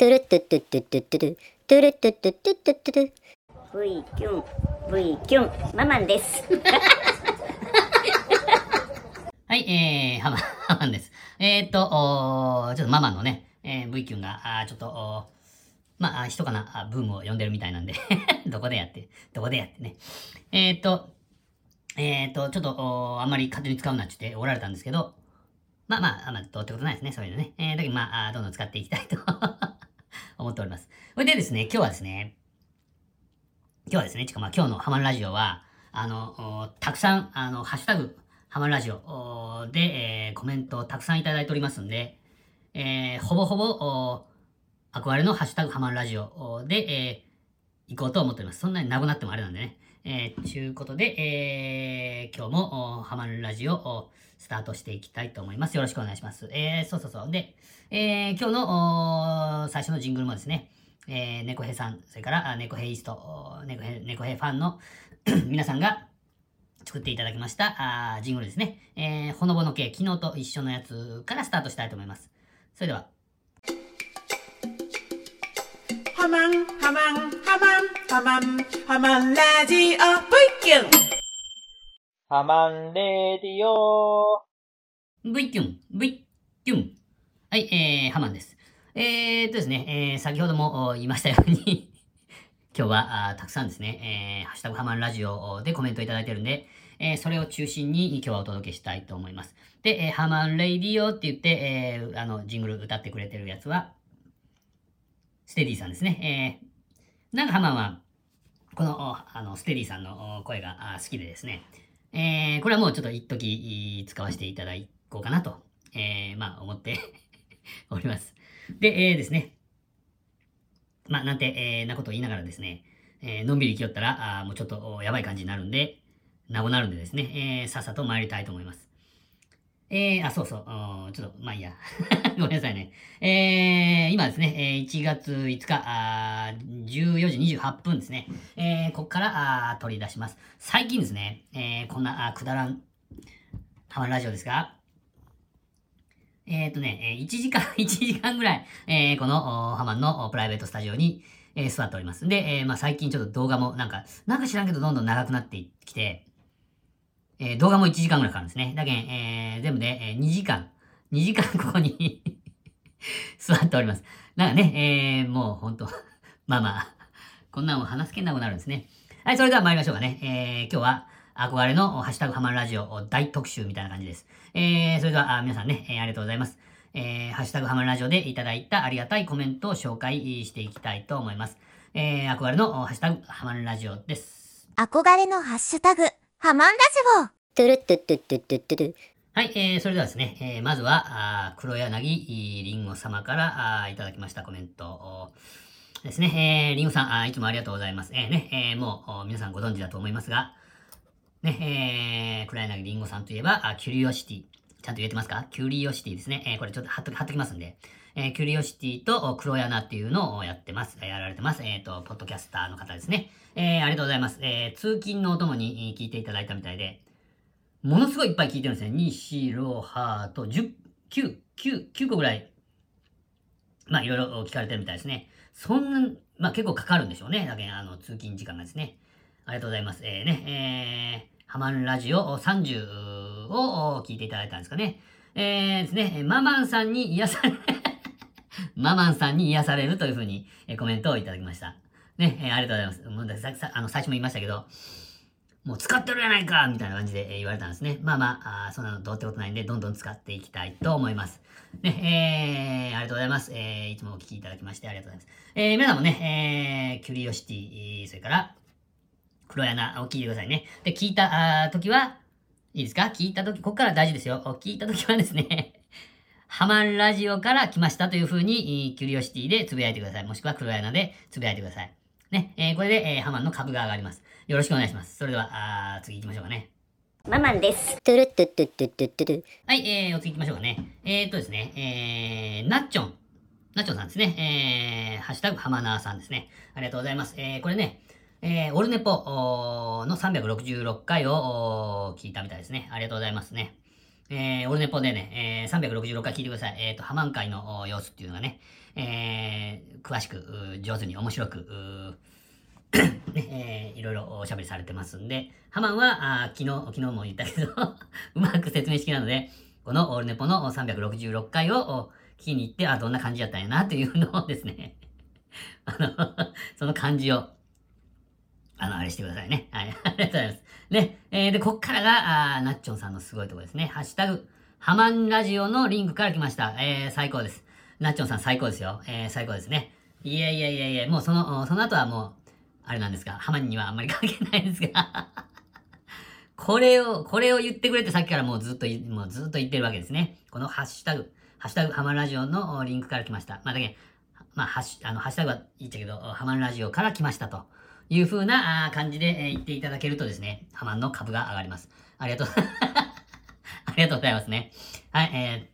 トゥルットゥットゥットゥットゥットゥルトゥルットゥットゥットゥットゥットゥル V キュン V キュンママンですはい、えー、ハマ、ハマンです。えー、っと、おちょっとママのね、えー、V キュンが、あちょっと、おまあ、あひかなあブームを呼んでるみたいなんで、どこでやって、どこでやってね。えー、っと、えー、っと、ちょっと、あんまり勝手に使うなって言っておられたんですけど、まあまあ、まあ、どうってことないですね、そういうのね。えー、だけどまあ、どんどん使っていきたいと 思っております。それでですね、今日はですね、今日はですね、ちかまあ今日のハマるラジオは、あの、たくさん、あの、ハッシュタグ、ハマるラジオで、えーコメントをたくさんいただいておりますんで、えーほぼほぼ、憧れのハッシュタグハマるラジオで、えー行こうと思っております。そんなになくなってもあれなんでね。えー、ちゅうことで、えー今日も、ハマるラジオスタートしていきたいと思います。よろしくお願いします。えー、そうそうそう。で、えー今日の、最初のジングルもですね、えー、猫兵さん、それから、あ猫兵イースト、お猫兵、猫兵ファンの 皆さんが作っていただきました、あジングルですね。えー、ほのぼの系、昨日と一緒のやつからスタートしたいと思います。それでは、ハマン、ハマン、ハマン、ハマン、ハマンラジオ、ブイキュン。ハマンレディオ V キュン、V キュン。はい、えー、ハマンです。えーっとですね、えー、先ほども言いましたように、今日はあたくさんですね、えー、ハッシュタグハマンラジオでコメントいただいてるんで、えー、それを中心に今日はお届けしたいと思います。で、えー、ハマンレディオって言って、えー、あの、ジングル歌ってくれてるやつは、ステディさんですね。えー、なんかハマンは、この、あの、ステディさんの声が好きでですね、えー、これはもうちょっと一時使わせていただこうかなと、えー、まあ思っております。で、えー、ですね、まあなんて、えー、なことを言いながらですね、えー、のんびり生きよったら、あもうちょっとやばい感じになるんで、なごなるんでですね、えー、さっさと参りたいと思います。えー、あ、そうそう、ちょっと、まあいいや。ごめんなさいね。えー、今ですね、えー、1月5日、あ14時28分ですね。えー、ここから、あ取り出します。最近ですね、えー、こんな、あくだらん、たまるラジオですが、えっ、ー、とね、えー1時間、1時間ぐらい、えーこの、おハマンのプライベートスタジオに、えー座っております。で、えーまあ最近ちょっと動画もなんか、なんか知らんけどどんどん長くなってきて、えー動画も1時間ぐらいかかるんですね。だけん、えー全部で、えー2時間、2時間 ここに 座っております。なんかね、えーもうほんと、まあまあ、こんなの話すけんなくなるんですね。はい、それでは参りましょうかね。えー今日は、憧れのハッシュタグハマるラジオ大特集みたいな感じです。えー、それではあ皆さんね、えーありがとうございます。えー、ハッシュタグハマるラジオでいただいたありがたいコメントを紹介していきたいと思います。えー、憧れのハッシュタグハマるラジオです。憧れのハッシュタグ、ハマンラジオ。トゥルトゥトゥトゥトゥトゥはい、えー、それではですね、えー、まずは、あ黒柳りんご様からあいただきましたコメントですね。えー、りんごさんあ、いつもありがとうございます。えー、ね、えー、もうお皆さんご存知だと思いますが、ね、えー、黒柳りんごさんといえば、あキュリオシティ。ちゃんと言えてますかキュリオシティですね。えー、これちょっと貼っときますんで。えー、キュリオシティと黒柳っていうのをやってます。やられてます。えっ、と、ポッドキャスターの方ですね。えー、ありがとうございます。えー、通勤のお供に聞いていただいたみたいで、ものすごいいっぱい聞いてるんですね。2、4、6、8と10、9、9、9個ぐらい、まあいろいろ聞かれてるみたいですね。そんな、まあ結構かかるんでしょうね。だけ、あの、通勤時間がですね。ありがとうございます。えー、ね、えー、ハマンラジオ30を聞いていただいたんですかね。えー、ですね、ママンさんに癒され、ママンさんに癒されるというふうにえコメントをいただきました。ね、えありがとうございます。もうささあの最初も言いましたけど、もう使ってるやないかみたいな感じで言われたんですね。まあまあ、あそんなのどうってことないんで、どんどん使っていきたいと思います。ね、えー、ありがとうございます。えー、いつもお聞きいただきましてありがとうございます。えー、皆さんもね、えー、キュリオシティ、それから、黒柳を聞いてくださいね。で、聞いた時は、いいですか？聞いた時、ここから大事ですよ。聞いた時はですね、ハマンラジオから来ましたという風に、えーキュリオシティでつぶやいてください。もしくは黒柳でつぶやいてください。ね、えーこれで、えーハマンの株が上がります。よろしくお願いします。それでは、あー次行きましょうかね。ママンですトゥルットゥットゥットゥットゥットゥルはい、えー、お次行きましょうかね。えー、っとですね、えー、なっちょん。なっちょんさんですね。えー、ハッシュタグハマナーさんですね。ありがとうございます。えー、これね、えー、オルネポの366回を聞いたみたいですね。ありがとうございますね。えー、オルネポでね、えー、366回聞いてください。えーと、ハマン会の様子っていうのがね、えー、詳しく、上手に面白く、ね、えーいろいろおしゃべりされてますんで、ハマンは、あ昨日、昨日も言ったけど、うまく説明式なので、このオールネポの366回を聞きに行って、あ、どんな感じだったんやな、というのをですね、あの、その感じを、あの、あれしてくださいね。はい。ありがとうございます。ね。えーで、こっからが、あナッチョンさんのすごいところですね。ハッシュタグ、ハマンラジオのリンクから来ました。えー、最高です。ナッチョンさん最高ですよ。えー、最高ですね。いやいやいやいや、もうその、その後はもう、あれなんですが、ハマンにはあんまり関係ないですが、これを、これを言ってくれてさっきからもうずっと、もうずっと言ってるわけですね。このハッシュタグ、ハッシュタグハマンラジオのリンクから来ました。まあ、だけまあ、ハッシュ、あの、ハッシュタグは言っちゃうけど、ハマンラジオから来ましたという風な感じで、え言っていただけるとですね、ハマンの株が上がります。ありがとう、ありがとうございますね。はい、え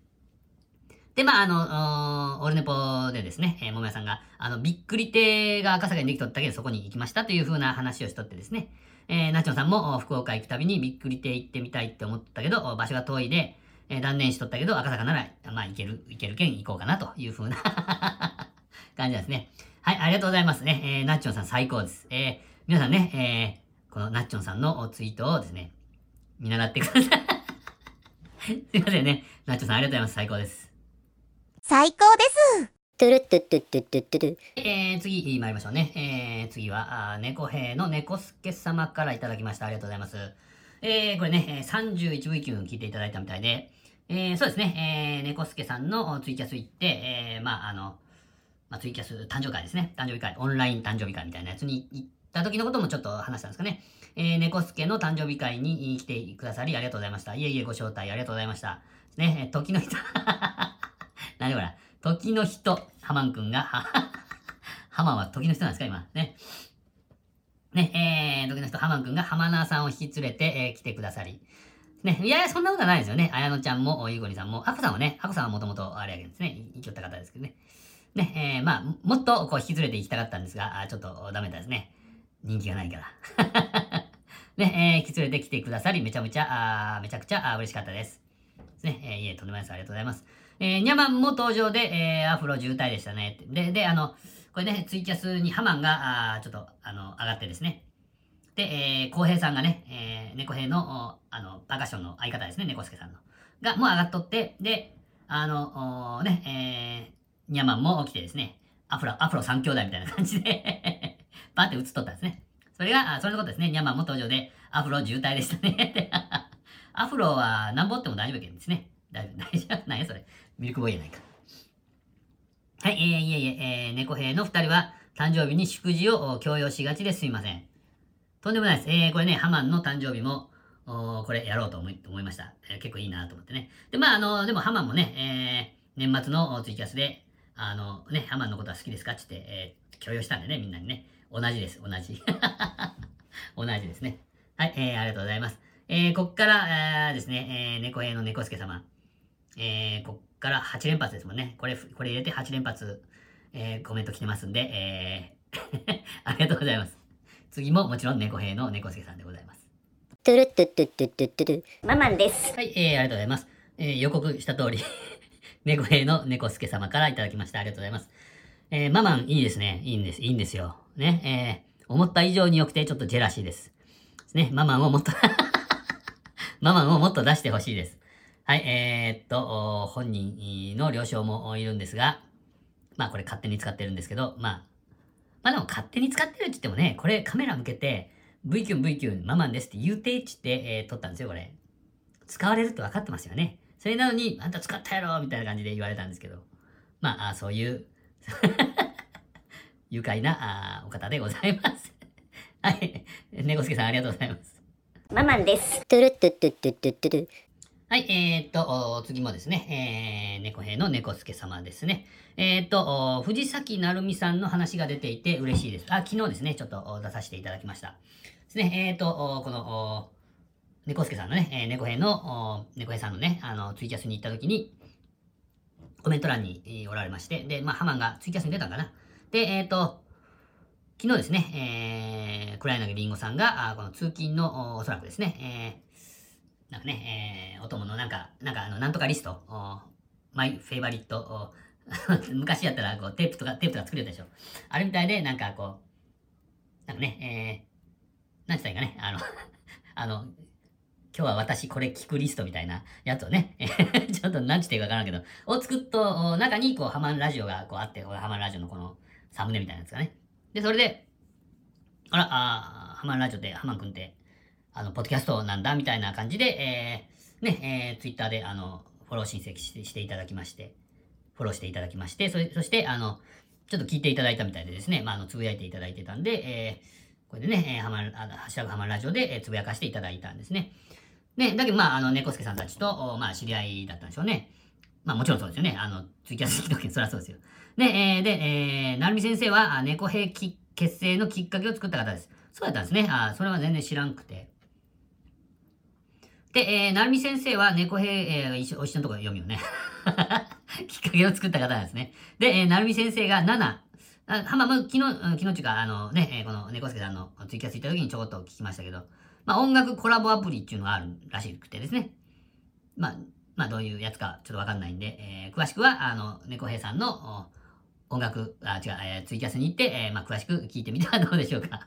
ー、で、まあ、あの、おオルネポでですね、えー、ももやさんが、あの、びっくり亭が赤坂にできとったけど、そこに行きましたという風な話をしとってですね、えー、ナチョンさんも福岡行くたびにびっくり亭行ってみたいって思ったけど、場所が遠いで、えー断念しとったけど、赤坂なら、まあ、行ける、行けるけん行こうかなという風な 感じですね。はい、ありがとうございますね。えー、ナッチョンさん最高です。えー、皆さんね、えー、このナッチョンさんのツイートをですね、見習ってください。すいませんね。ナッチョンさんありがとうございます。最高です。最高です。トゥルットゥットゥットゥットゥットゥルえー、次参りましょうね。えー、次は、あー猫兵の猫助様からいただきました。ありがとうございます。えー、これね、えー 31V 級聞いていただいたみたいで、えー、そうですね、えー、猫助さんのツイキャス行って、えー、まあ、あの、まあ、ツイキャス誕生会ですね。誕生日会、オンライン誕生日会みたいなやつに行った時のこともちょっと話したんですかね。えー、猫助の誕生日会に来てくださりありがとうございました。いえいえ、ご招待ありがとうございました。ね、え時の人、何これ、時の人、ハマンくんが、は ハマンは時の人なんですか、今。ね。ね、えー、時の人、ハマンくんが浜名さんを引き連れて、えー来てくださり。ね、いやいや、そんなことはないですよね。綾乃ちゃんも、ゆうごりさんも、アコさんはね、アコさんはもともとあれやけんですね。生きよった方ですけどね。ね、えー、まあ、もっとこう引き連れて行きたかったんですが、あちょっとダメだですね。人気がないから。ね、えー、引き連れてきてくださり、めちゃめちゃ、あめちゃくちゃあ嬉しかったです。ね、えー、いえ、とんでもないです。ありがとうございます。えー、ニャマンも登場で、えー、アフロ渋滞でしたね。で、で、あの、これね、ツイキャスにハマンが、あちょっと、あの、上がってですね。で、えー、浩平さんがね、えー、猫兵の、あの、パーカッションの相方ですね、猫助さんの。が、もう上がっとって、で、あの、おね、えー、ニャマンも来てですね、アフロ、アフロ三兄弟みたいな感じで バーって映っとったんですね。それが、あそれのことですね。ニャマンも登場で、アフロ渋滞でしたね。アフロは何ぼっても大丈夫けんですね。大丈夫、大丈夫。何やそれ。ミルクボーイやないか。はい、えー、いえいえ、えー、猫兵の二人は誕生日に祝辞を強要しがちですいません。とんでもないです。えー、これね、ハマンの誕生日も、おこれやろうと思い思いました、えー結構いいなと思ってね。で、まあ、あの、でもハマンもね、えー、年末のツイキャスで、あの、ね、ハマンのことは好きですかって言って、えー、強要したんでね、みんなにね。同じです、同じ。同じですね。はい、えー、ありがとうございます。えー、こっから、えーですね、えー、猫兵の猫助様。えー、こっから8連発ですもんね。これ、これ入れて8連発、えー、コメント来てますんで、えー、ありがとうございます。次ももちろん猫兵の猫助さんでございます。トゥルットゥットゥットゥットゥットゥルママンです。はい、えー、ありがとうございます。えー、予告した通り、猫兵の猫助様からいただきました。ありがとうございます。えー、ママンいいですね。いいんです。いいんですよ。ね、えー、思った以上に良くてちょっとジェラシーです。ね、ママンをもっと ママンをもっと出してほしいです。はい、えー、っと、本人の了承もいるんですが、まあこれ勝手に使ってるんですけど、まあ、まあでも勝手に使ってるって言ってもね、これカメラ向けて、V キュン V キュンママンですって言うてっちって、えー撮ったんですよ、これ。使われるって分かってますよね。それなのに、あんた使ったやろみたいな感じで言われたんですけど。まあ、あそういう、愉快なあお方でございます。はい。猫助さんありがとうございます。ママンです。トゥルットゥットゥットゥットゥットゥルはい、えー、っと、お次もですね、えー、猫兵の猫助様ですね。えー、っと、お藤崎成美さんの話が出ていて嬉しいです。あ、昨日ですね、ちょっとお出させていただきました。ですね、えー、っと、おこの、お猫助さんのね、えー、猫兵の、猫兵さんのね、あの、ツイキャスに行った時に、コメント欄にえーおられまして、で、まあ、ハマンがツイキャスに出たんかな。で、えー、っと、昨日ですね、えー、黒柳りんごさんが、あこの通勤の、おおそらくですね、えー、なんかね、えー、お供のなんか、なんかあの、なんとかリスト、おマイフェイバリット、昔やったら、こう、テープとか、テープとか作れたでしょ。あれみたいで、なんかこう、なんかね、えー、なんて言ったらいいかね、あの、あの、今日は私これ聞くリストみたいなやつをね、ちょっと何て言うかわからんけど、を作っと、中にこう、ハマンラジオがこうあって、ハマンラジオのこのサムネみたいなやつがね。で、それで、あら、あハマンラジオで、ハマンくんって、あの、ポッドキャストなんだ、みたいな感じで、えー、ね、えー、ツイッターで、あの、フォロー申請していただきまして、フォローしていただきまして、そそして、あの、ちょっと聞いていただいたみたいでですね、まあ、あの、つぶやいていただいてたんで、えー、これでね、えー、ハマる、ハッシュタグハマるラジオで、えー、つぶやかしていただいたんですね。ね、だけどまあ、あの、猫助さんたちと、まあ、知り合いだったんでしょうね。まあ、もちろんそうですよね。あの、ツイキャス好き時そりゃそうですよ。ね、えー、で、えー、なるみ先生は、猫兵結成のきっかけを作った方です。そうだったんですね。あそれは全然知らんくて。で、えー、なるみ先生は猫兵、えー、一緒、お一緒のところ読むよね。きっかけを作った方なんですね。で、えー、なるみ先生が7、あ、はま、昨日、昨日っていうか、あのね、え、この猫助さんのツイキャス行った時にちょこっと聞きましたけど、まあ、音楽コラボアプリっていうのがあるらしくてですね。まあ、まあ、どういうやつかちょっとわかんないんで、えー、詳しくは、あの、猫兵さんの音楽、あ、違う、えー、ツイキャスに行って、えー、まあ、詳しく聞いてみては どうでしょうか。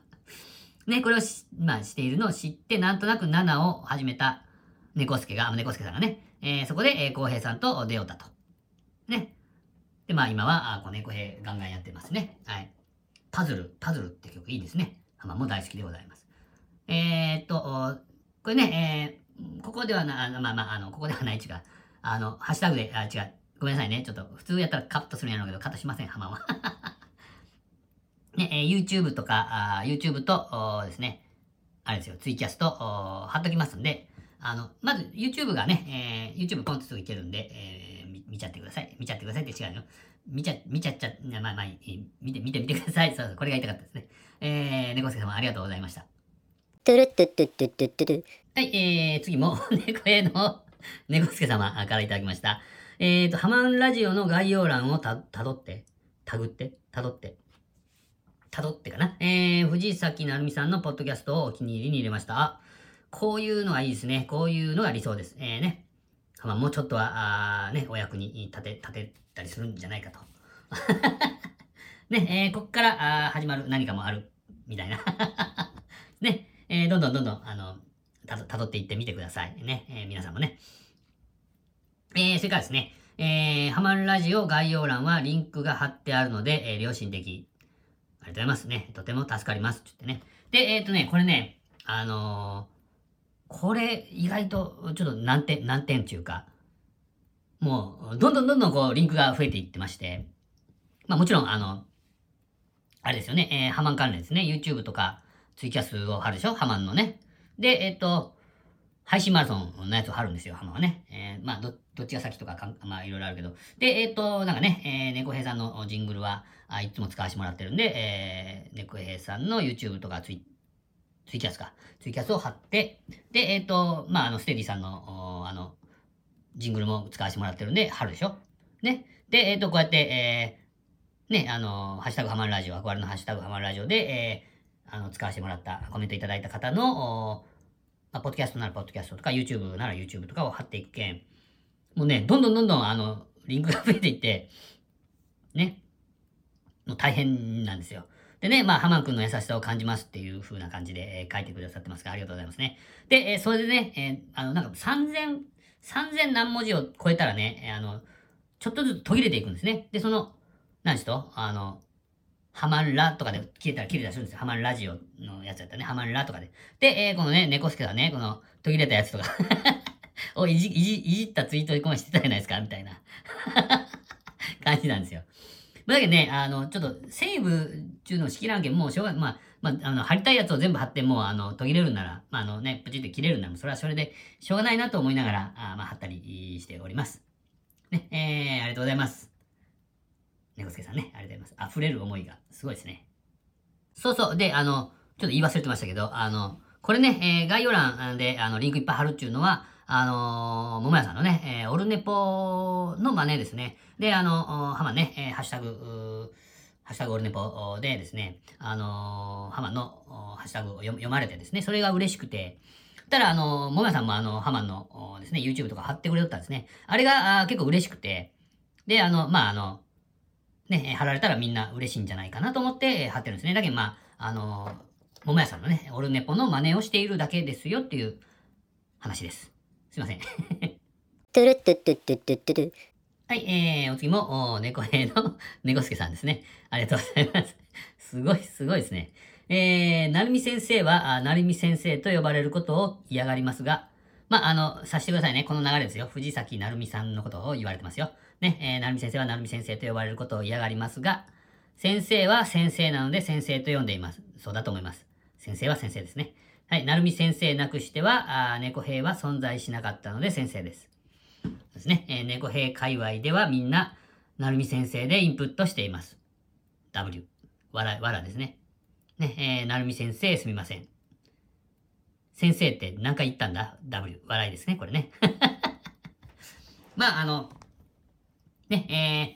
ね、これをし、まあ、しているのを知って、なんとなく7を始めた猫助が、猫助さんがね、えー、そこで、えー、浩平さんと出会ったと。ね。で、まあ、今は、あこの猫兵ガンガンやってますね。はい。パズル、パズルって曲いいですね。浜も大好きでございます。えー、っと、これね、えー、ここではな、まあまあ、あの、ここではない違う。あの、ハッシュタグで、あ、違う。ごめんなさいね。ちょっと、普通やったらカットするんやろうけど、カットしません、浜は。ね、えー、YouTube とか、あ YouTube と、ですね、あれですよ、ツイキャスと、貼っときますんで、あの、まず YouTube がね、えー、YouTube ポンとすぐいけるんで、えー、見ちゃってください。見ちゃってくださいって違うよ。見ちゃ、見ちゃっちゃ、まあまあ、見て、見てみてください。そうそう、これが言いたかったですね。えー、猫助様ありがとうございました。トゥルトゥトゥトゥトゥトゥ。はい、えー、次も、猫への、猫助様からいただきました。えーと、ハマンラジオの概要欄をた、たどって、たぐって、たどって、たどってかな。えー、藤崎なるみさんのポッドキャストをお気に入りに入れました。あ、こういうのがいいですね。こういうのが理想です。えーね。ハマンもちょっとは、あね、お役に立て、立てたりするんじゃないかと。ね、えー、こっからあ始まる何かもある、みたいな。ね、えー、どんどんどんどん、あの、たど、たどっていってみてください。ね、えー、皆さんもね。えー、それからですね、えー、ハマンラジオ概要欄はリンクが貼ってあるので、えー、良心的。ありがとうございますね。とても助かります。って言ってね。で、えっ、ー、とね、これね、あのー、これ意外とちょっと難点、難点っていうか、もう、どんどんどんどんこう、リンクが増えていってまして、まあもちろん、あの、あれですよね、えー、ハマン関連ですね、YouTube とか、ツイキャスを貼るでしょ？ハマンのね。で、えっ、と、配信マラソンのやつを貼るんですよ、ハマはね。えー、まあ、ど、どっちが先とかかまあ、いろいろあるけど。で、えっ、と、なんかね、えー、猫兵さんのジングルは、あいつも使わせてもらってるんで、えー、猫兵さんの YouTube とかツイ、ツイキャスか。ツイキャスを貼って、で、えっ、と、まあ、あの、ステディさんの、あの、ジングルも使わせてもらってるんで、貼るでしょ？ね。で、えっ、と、こうやって、えー、ね、あの、ハッシュタグハマるラジオ、憧れのハッシュタグハマるラジオで、えー、あの、使わせてもらった、コメントいただいた方の、まあ、ポッドキャストならポッドキャストとか、YouTube なら YouTube とかを貼っていくけん、もうね、どんどんどんどん、あの、リンクが増えていって、ね、もう大変なんですよ。でね、まあ、ハマン君の優しさを感じますっていう風な感じで、えー、書いてくださってますから、ありがとうございますね。で、えー、それでね、えー、あの、なんか3000、3000何文字を超えたらね、えー、あの、ちょっとずつ途切れていくんですね。で、その、何しと？あの、ハマンラとかで消えたら切れたりするんですよ。ハマンラジオのやつだったね。ハマンラとかで。で、えー、このね、猫助がね、この途切れたやつとか をいじ、いじ、いじったツイートでこましてたじゃないですかみたいな 感じなんですよ。だけどね、あの、ちょっと、セーブっていうのを仕切らんけん、もうしょうがない。まあ、まあ、あの、貼りたいやつを全部貼って、もう、あの、途切れるなら、まあ、あのね、プチって切れるなら、それはそれで、しょうがないなと思いながら、あまあ、貼ったりしております。ね、えー、ありがとうございます。猫助さんね、ありがとうございます。溢れる思いがすごいですね。そうそう。で、あの、ちょっと言い忘れてましたけど、あの、これね、えー、概要欄で、あの、リンクいっぱい貼るっていうのは、あのー、桃屋さんのね、えー、オルネポの真似ですね。で、あの、ハマね、えー、ハッシュタグ、ハッシュタグオルネポでですね、あのー、ハマンのハッシュタグを読まれてですね、それが嬉しくて、たら、あの、桃屋さんもあの、ハマンのですね、YouTube とか貼ってくれとったんですね。あれがあ結構嬉しくて、で、あの、まあ、あの、ね、えー貼られたらみんな嬉しいんじゃないかなと思ってえー貼ってるんですね。だけどまあ、あのー、桃屋さんのね、オルネポの真似をしているだけですよっていう話です。すいません。トゥルットゥットゥットゥットゥットゥルはい、えー、お次も、お猫兵の 猫助さんですね。ありがとうございます。すごい、すごいですね。えー、なるみ先生は、あなるみ先生と呼ばれることを嫌がりますが、まあ、あの、さしてくださいね。この流れですよ。藤崎なるみさんのことを言われてますよ。ね、えー、なるみ先生はなるみ先生と呼ばれることを嫌がりますが、先生は先生なので先生と呼んでいます。そうだと思います。先生は先生ですね。はい、なるみ先生なくしては、あ猫兵は存在しなかったので先生です。ですね。えー、猫兵界隈ではみんな、なるみ先生でインプットしています。W。わら、わらですね。ね、えー、なるみ先生すみません。先生って何回言ったんだ ?W。笑いですね、これね。まあ、あの、ね、え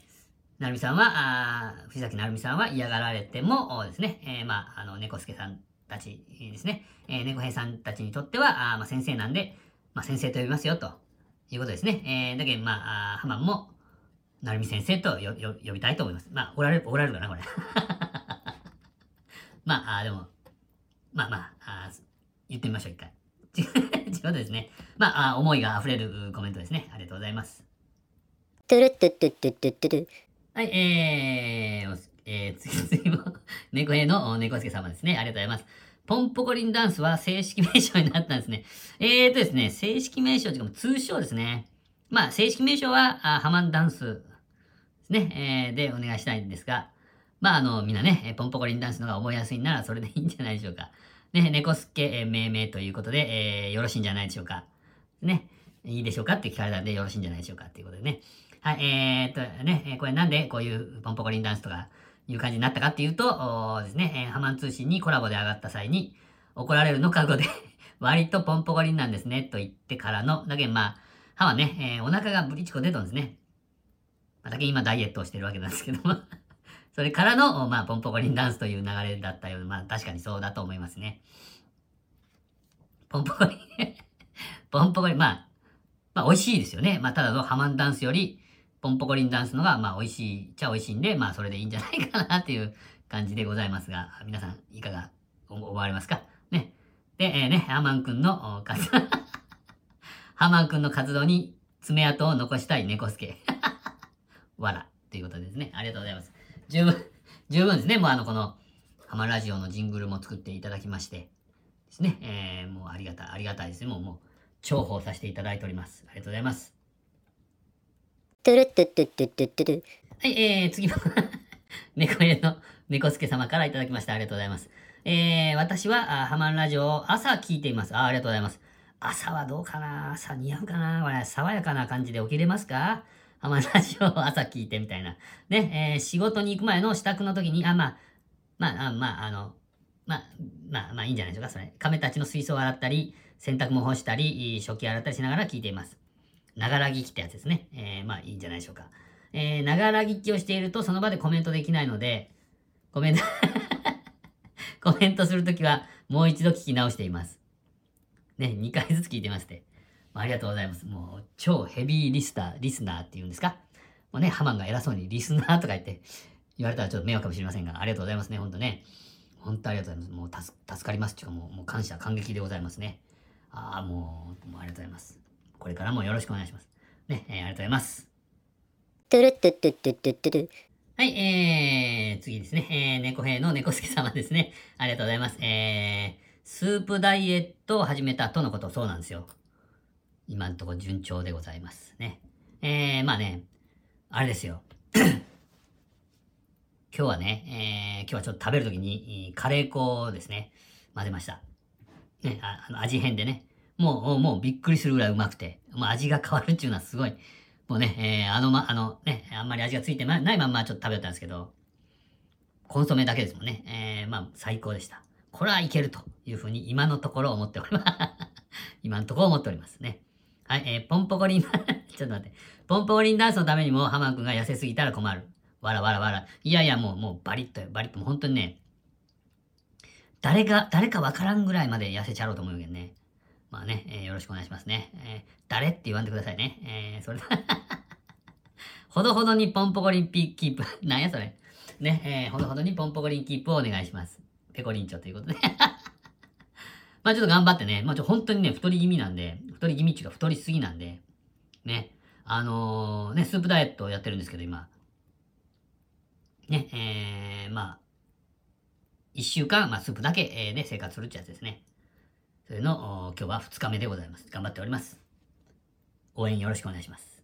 ー、なるみさんは、あ藤崎なるみさんは嫌がられてもですね、えー、まあ、あの、猫助さんたちですね、えー、猫兵さんたちにとっては、あまあ、先生なんで、まあ、先生と呼びますよ、ということですね。えー、だけど、まあ、あハマンも、なるみ先生とよよ呼びたいと思います。まあ、おられる、おられるかな、これ。まあ、あでも、まあまあ、あ言ってみましょう、一回。ということですね。まあ、あ思いが溢れるコメントですね。ありがとうございます。トゥルットゥットゥットゥトゥトゥはい、えー、えー、次々も、猫兵の猫助様ですね。ありがとうございます。ポンポコリンダンスは正式名称になったんですね。えーとですね、正式名称というかも通称ですね。まあ、正式名称は、あハマンダンスですね、えーでお願いしたいんですが、まあ、あの、みんなね、ポンポコリンダンスのが覚えやすいならそれでいいんじゃないでしょうか。ね、猫助、え命名ということで、えーよろしいんじゃないでしょうか。ね、いいでしょうかって聞かれたんでよろしいんじゃないでしょうかっていうことでね。はい、えー、っとね、これなんでこういうポンポコリンダンスとかいう感じになったかっていうと、ですね、えーハマン通信にコラボで上がった際に怒られるの覚悟で 割とポンポコリンなんですね、と言ってからの、だけどまあ、歯はね、えーお腹がブリチコ出とんですね。まあだけ今ダイエットをしてるわけなんですけども、それからの、まあ、ポンポコリンダンスという流れだったようで、まあ確かにそうだと思いますね。ポンポコリン、ポンポコリン、まあ、まあ美味しいですよね。まあただのハマンダンスより、ポンポコリンダンスのが、まあ美味しいっちゃ美味しいんで、まあそれでいいんじゃないかなっていう感じでございますが、皆さんいかが思われますか？ね。で、えーね、ハマンくんの、お活 ハマンくんの活動に爪痕を残したい猫助。わら。ということですね。ありがとうございます。十分、十分ですね。もうあの、この、ハマラジオのジングルも作っていただきまして、ですね。えー、もうありがたい、ありがたいですね。もう、もう、重宝させていただいております。ありがとうございます。トゥルットゥトゥトゥトゥトゥはい、えー、次も 猫屋の猫助様からいただきました。ありがとうございます。えー、私は、あハマンラジオを朝聞いています。あありがとうございます。朝はどうかな？朝似合うかな？これ、爽やかな感じで起きれますか？ハマンラジオを朝聞いてみたいな。ね、えー、仕事に行く前の支度の時に、あ、まあ、まあ、あまあ、あの、まあ、まあ、まあいいんじゃないでしょうか、それ。亀たちの水槽を洗ったり、洗濯も干したり、食器洗ったりしながら聞いています。ながら聞きってやつですね。えー、まあいいんじゃないでしょうか。えー、ながら聞きをしているとその場でコメントできないので、コメント、コメントするときはもう一度聞き直しています。ね、2回ずつ聞いてますって。まあありがとうございます。もう超ヘビーリスター、リスナーっていうんですか？もうね、ハマンが偉そうにリスナーとか言って言われたらちょっと迷惑かもしれませんが、ありがとうございますね、ほんとね。本当ありがとうございます。もう助助かりますっていうかもうもう感謝、感激でございますね。ああ、もう、もうありがとうございます。これからもよろしくお願いします。ね、えーありがとうございます。トゥルトゥトゥトゥトゥトゥはい、えー、次ですね。えー、猫兵の猫助様ですね。ありがとうございます。えー、スープダイエットを始めたとのこと、そうなんですよ。今んとこ順調でございます。ね。えー、まあね、あれですよ。今日はね、えー、今日はちょっと食べるときに、カレー粉をですね、混ぜました。ね、ああの味変でね。もう、もうびっくりするぐらいうまくて、もう味が変わるっていうのはすごい、もうね、えー、あのま、あのね、あんまり味がついてないまんまちょっと食べたんですけど、コンソメだけですもんね。えー、まあ、最高でした。これはいけるというふうに今のところ思っております。今のところ思っておりますね。はい、えー、ポンポコリン、ちょっと待って。ポンポコリンダンスのためにもハマン君が痩せすぎたら困る。わらわらわら。いやいや、もう、もうバリッと、バリッと。もう本当にね、誰が、誰かわからんぐらいまで痩せちゃろうと思うけどね。まあね、えーよろしくお願いしますね。えー誰って言わんでくださいね。えーそれでは ほどほどにポンポコリンピキープ。なんやそれ。ね、えー、ほどほどにポンポコリンキープをお願いします。ペコリンチョということで。まあちょっと頑張ってね、まあちょ本当にね、太り気味なんで、太り気味っていうか太りすぎなんで、ね、あのーね、スープダイエットをやってるんですけど、今。ね、えー、まあ、一週間、まあスープだけ、えー、で生活するってやつですね。の、お今日は二日目でございます。頑張っております。応援よろしくお願いします。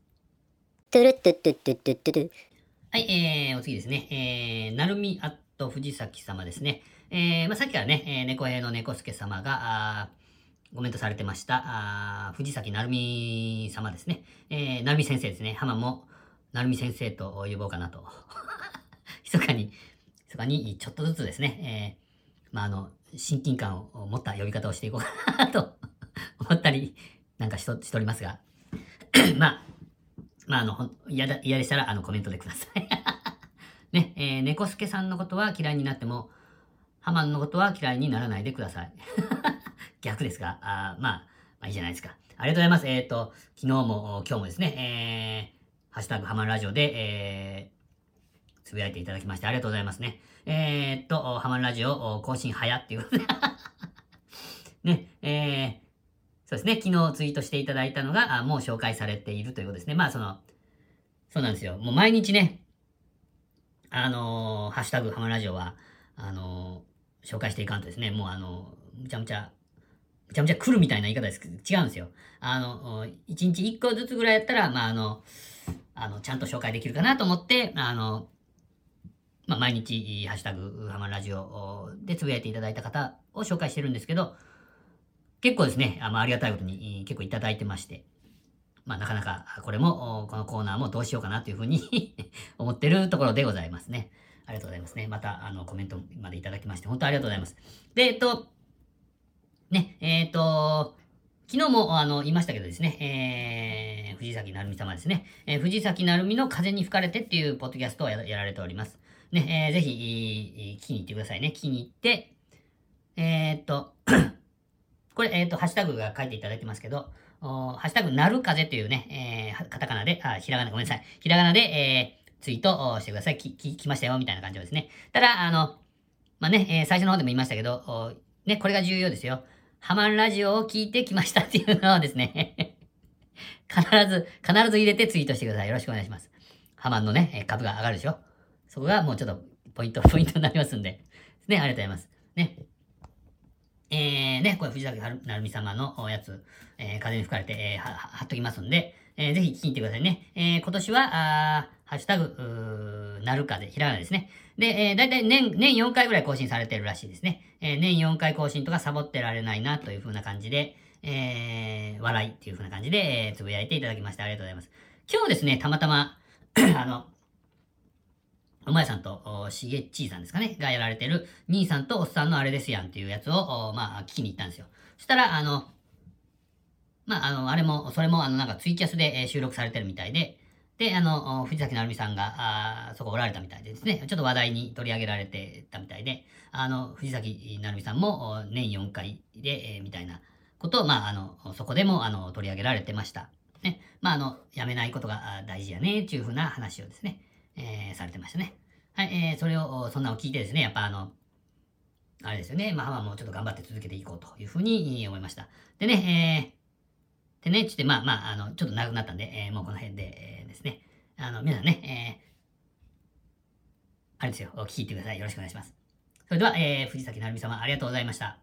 はい、えー、お次ですね。えー、なるみあっと藤崎様ですね。えー、まあ、さっきからね、えー、猫兵の猫助様が、あーコメントされてました。あー藤崎なるみ様ですね。えー、なるみ先生ですね。浜も、なるみ先生と呼ぼうかなと。密かに、密かに、ちょっとずつですね、えー、まあ、あの、親近感を持った呼び方をしていこうかなと 思ったり、なんかしとしておりますが。まあ、まあ、あの、嫌だ、嫌でしたら、あの、コメントでください。ね、えー、猫助さんのことは嫌いになっても、ハマンのことは嫌いにならないでください。逆ですが、あまあ、まあいいじゃないですか。ありがとうございます。えっ、と、昨日も今日もですね、えー、ハッシュタグハマンラジオで、えー、つぶやいていただきましてありがとうございますね。えー、っと、ハマンラジオ更新早っていうことでね、えー、そうですね、昨日ツイートしていただいたのが、あもう紹介されているということですね。まあ、その、そうなんですよ。もう毎日ね、あのーハッシュタグハマラジオは、あのー紹介していかんとですね、もうあのーむちゃむちゃ、むちゃむちゃ来るみたいな言い方ですけど、違うんですよ。あの、一日一個ずつぐらいやったら、まあ、あの、あの、ちゃんと紹介できるかなと思って、あの、まあ、毎日、ハッシュタグハマラジオでつぶやいていただいた方を紹介してるんですけど、結構ですね、あまあ、ありがたいことに結構いただいてまして、まあ、なかなか、これも、このコーナーもどうしようかなというふうに 思ってるところでございますね。ありがとうございますね。また、あの、コメントまでいただきまして、本当ありがとうございます。で、えっと、ね、えっと、昨日も、あの、言いましたけどですね、えー、藤崎なるみ様ですね、えー藤崎なるみの風に吹かれてっていうポッドキャストをやられております。ね、えーぜひ、聞きに行ってくださいね。聞きに行って、えーっと、これ、えーっと、ハッシュタグが書いていただいてますけど、おハッシュタグ、なる風というね、えー、カタカナで、あ、ひらがな、ごめんなさい。ひらがなで、えー、ツイートしてください。き、き、来ましたよ、みたいな感じですね。ただ、あの、まあね、えー最初の方でも言いましたけど、おね、これが重要ですよ。ハマンラジオを聞いてきましたっていうのをですね、必ず、必ず入れてツイートしてください。よろしくお願いします。ハマンのね、株が上がるでしょ。そこがもうちょっとポイント、ポイントになりますんで。ね、ありがとうございます。ね。えー、ね、これ藤崎なるみ様のおやつ、えー風に吹かれて、えーは、貼っときますんで、えーぜひ聞きに行ってくださいね。えー今年は、あーハッシュタグ、うーなるかで、ひらがなですね。で、えー、だいたい年、年4回ぐらい更新されてるらしいですね。えー年4回更新とかサボってられないなという風な感じで、えー笑いっていう風な感じで、えーつぶやいていただきましてありがとうございます。今日ですね、たまたま、あの、お前さんと、しげっちーさんですかね、がやられてる、兄さんとおっさんのあれですやんっていうやつを、まあ、聞きに行ったんですよ。そしたら、あの、まあ、あの、あれも、それも、あの、なんかツイキャスで、え収録されてるみたいで、で、あの、藤崎なるみさんが、あそこおられたみたいでですね、ちょっと話題に取り上げられてたみたいで、あの、藤崎なるみさんも、年4回で、えーみたいなことを、まあ、あの、そこでも、あの、取り上げられてました。ね。まあ、あの、やめないことが大事やね、っていうふうな話をですね、えーされてましたね。はい、えーそれを、そんなのを聞いてですね、やっぱあの、あれですよね、まあまあもうちょっと頑張って続けていこうというふうに思いました。でね、えー、でね、ちょっとまあまあ、あの、ちょっと長くなったんで、えーもうこの辺で、えーですね、あの、皆さんね、えー、あれですよ、聞き入ってください。よろしくお願いします。それでは、えー、藤崎なるみ様、ありがとうございました。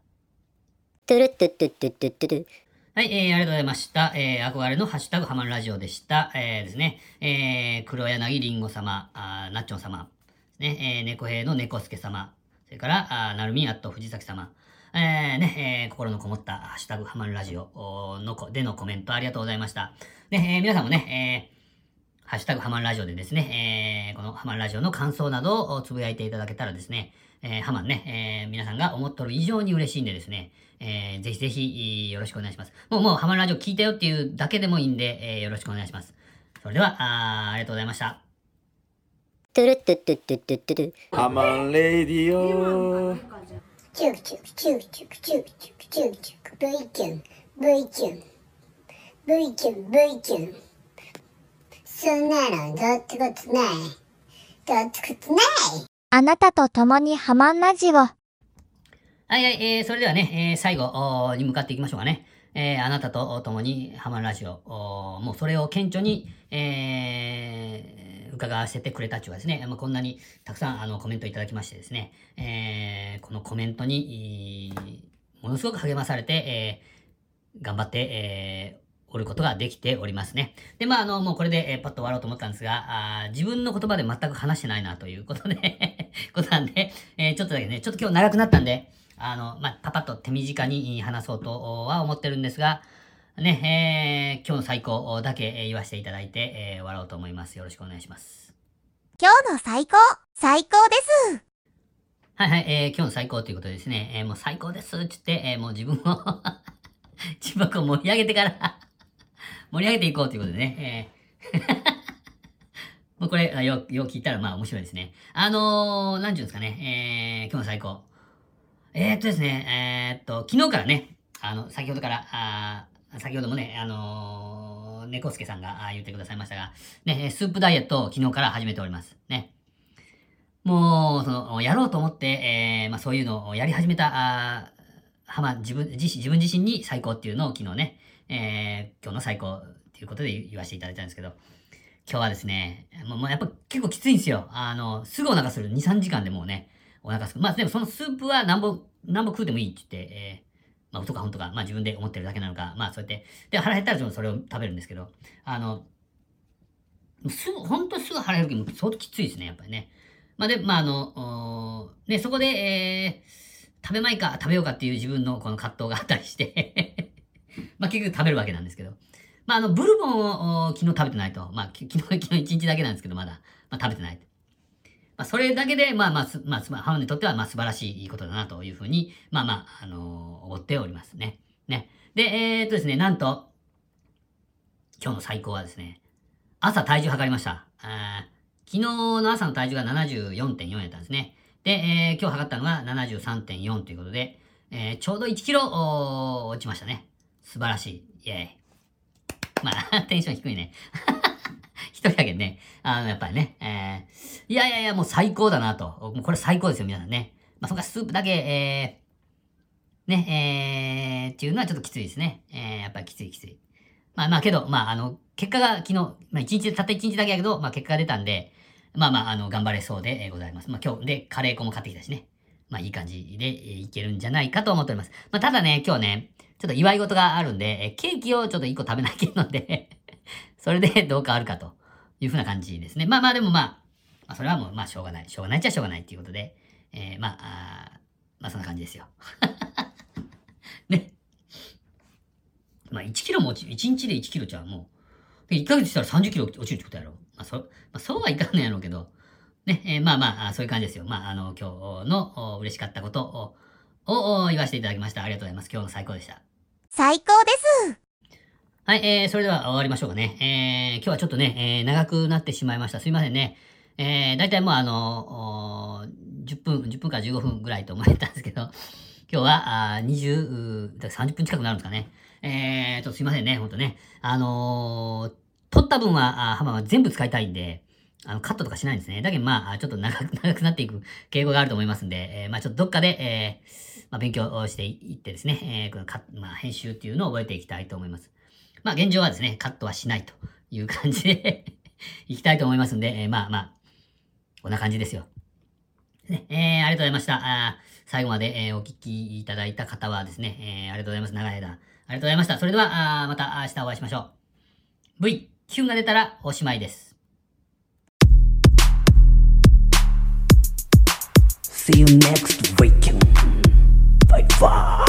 トゥルットゥットゥットゥットゥはい、えー、ありがとうございました。えー、憧れのハッシュタグハマるラジオでした。えー、ですね、えー、黒柳りんご様、あなっちょん様、ね、えー、猫兵の猫助様、それから、あなるみあっと藤崎様、えー、ね、えー、心のこもったハッシュタグハマるラジオのこでのコメントありがとうございました。ね、えー、皆さんもね、えー、ハッシュタグハマるラジオでですね、えー、このハマるラジオの感想などをつぶやいていただけたらですね、えー、ハマンね、えー、皆さんが思っとる以上に嬉しいんでですね、えー、ぜひぜひよろしくお願いします。もうもうハマるラジオ聞いたよっていうだけでもいいんで、えー、よろしくお願いします。それでは、あーありがとうございました。トゥルットゥットゥットゥットゥットゥルハマンレディオチュクチュクチュクチュクチュクチュクチュクチュク V キュン V キュン V キュン V キュンそんなのどうってことない。どうってことない。あなたと共にハマンラジオ。はいはい、えー、それではね、えー、最後に向かっていきましょうかね。えー、あなたと共にハマるラジオ、もうそれを顕著に、えー、伺わせてくれたっていうかですね、まあ、こんなにたくさんあのコメントいただきましてですね、えー、このコメントに、ものすごく励まされて、えー、頑張って、えー、おることができておりますね。で、まあ、あの、もうこれで、えー、パッと終わろうと思ったんですが、あー自分の言葉で全く話してないなということで、ことなんで、えーちょっとだけね、ちょっと今日長くなったんで、あの、まあ、パパッと手短に話そうとは思ってるんですが、ね、えー今日の最高だけえー言わせていただいて、えー終わろうと思います。よろしくお願いします。今日の最高、最高です。はいはい、えー今日の最高ということでですね、えーもう最高ですって言って、えーもう自分を、自分を盛り上げてから、盛り上げていこうということでね、えー もうこれ、あよ、よう聞いたらまあ面白いですね。あのー、なんていうんですかね、えー今日の最高。えー、っとですね、えー、っと、昨日からね、あの、先ほどから、あー先ほどもね、あのー、猫助さんが言ってくださいましたが、ね、えースープダイエットを昨日から始めております。ね。もう、その、やろうと思って、えーまあそういうのをやり始めた、あーはま、自分自身、自分自身に最高っていうのを昨日ね、えー今日の最高っていうことで言わせていただいたんですけど、今日はですね、もうもうやっぱ結構きついんですよ。あの、すぐお腹する。2、3時間でもうね、お腹すく。まあでもそのスープは何本、何本食うてもいいって言って、えーまあ嘘か本当か、まあ自分で思ってるだけなのか、まあそうやって、で腹減ったらちょっとそれを食べるんですけど、あの、すぐ、本当すぐ腹減るけど、相当きついですね、やっぱりね。まあで、まああの、おーね、そこで、えー、食べまいか食べようかっていう自分のこの葛藤があったりして、まあ結局食べるわけなんですけど。まああの、ブルボンを昨日食べてないと。まあ 昨日、昨日一日だけなんですけど、まだ。まあ食べてない。まあそれだけで、まあまあ、まあ、すまあ、ハムにとっては、まあ素晴らしいことだなというふうに、まあまあ、あのー思っておりますね。ね。で、えー、っとですね、なんと、今日の最高はですね、朝体重測りました。あ昨日の朝の体重が74.4やったんですね。で、えー今日測ったのが73.4ということで、えーちょうど1キロ落ちましたね。素晴らしい。イェイ。まあ、テンション低いね。一人だけね、あの、やっぱりね、えーいやいやいや、もう最高だなと。もうこれ最高ですよ、皆さんね。まあ、そこかスープだけ、えー、ね、えー、っていうのはちょっときついですね。えー、やっぱりきついきつい。まあまあけど、まああの、結果が昨日、まあ一日、たった一日だけやけど、まあ結果が出たんで、まあまあ、あの、頑張れそうでございます。まあ今日でカレー粉も買ってきたしね。まあいい感じで、いけるんじゃないかと思っております。まあただね、今日ね、ちょっと祝い事があるんで、ケーキをちょっと一個食べなきゃいけないので、それで どう変わるかというふうな感じですね。まあまあでもまあ、まあそれはもう、まあしょうがない。しょうがないっちゃしょうがないっていうことで、えーまあ、あまあそんな感じですよ。ね。まあ1キロも落ち、1日で1キロじゃもう、1ヶ月したら30キロ落ちるってことやろ。まあそ、まあそうはいかんのやろうけど、ね、えーまあまああ、そういう感じですよ。まああの、今日のお嬉しかったことを、言わせていただきました。ありがとうございます。今日の最高でした。最高です。はい、えー、それでは終わりましょうかね。えー、今日はちょっとね、えー、長くなってしまいました。すいませんね。えー、だいたいもうあの、おー10分、10分から15分ぐらいと思ってたんですけど、今日は、あー20、うーだから30分近くなるんですかね。えーと、すいませんね、ほんとね。あのー、取った分は、あー浜は全部使いたいんで、あの、カットとかしないんですね。だけど、まあ、ちょっと長く、長くなっていく傾向があると思いますんで、えーまあ、ちょっとどっかで、えーまあ、勉強していってですね、えーこのカまあ、編集っていうのを覚えていきたいと思います。まあ現状はですね、カットはしないという感じで いきたいと思いますんで、えまあまあ、こんな感じですよ。ね、え、ありがとうございました。あ最後まで、えお聞きいただいた方はですね、えありがとうございます。長い間。ありがとうございました。それでは、あまた明日お会いしましょう。V、Q が出たらおしまいです。See you next weekend. Bye bye.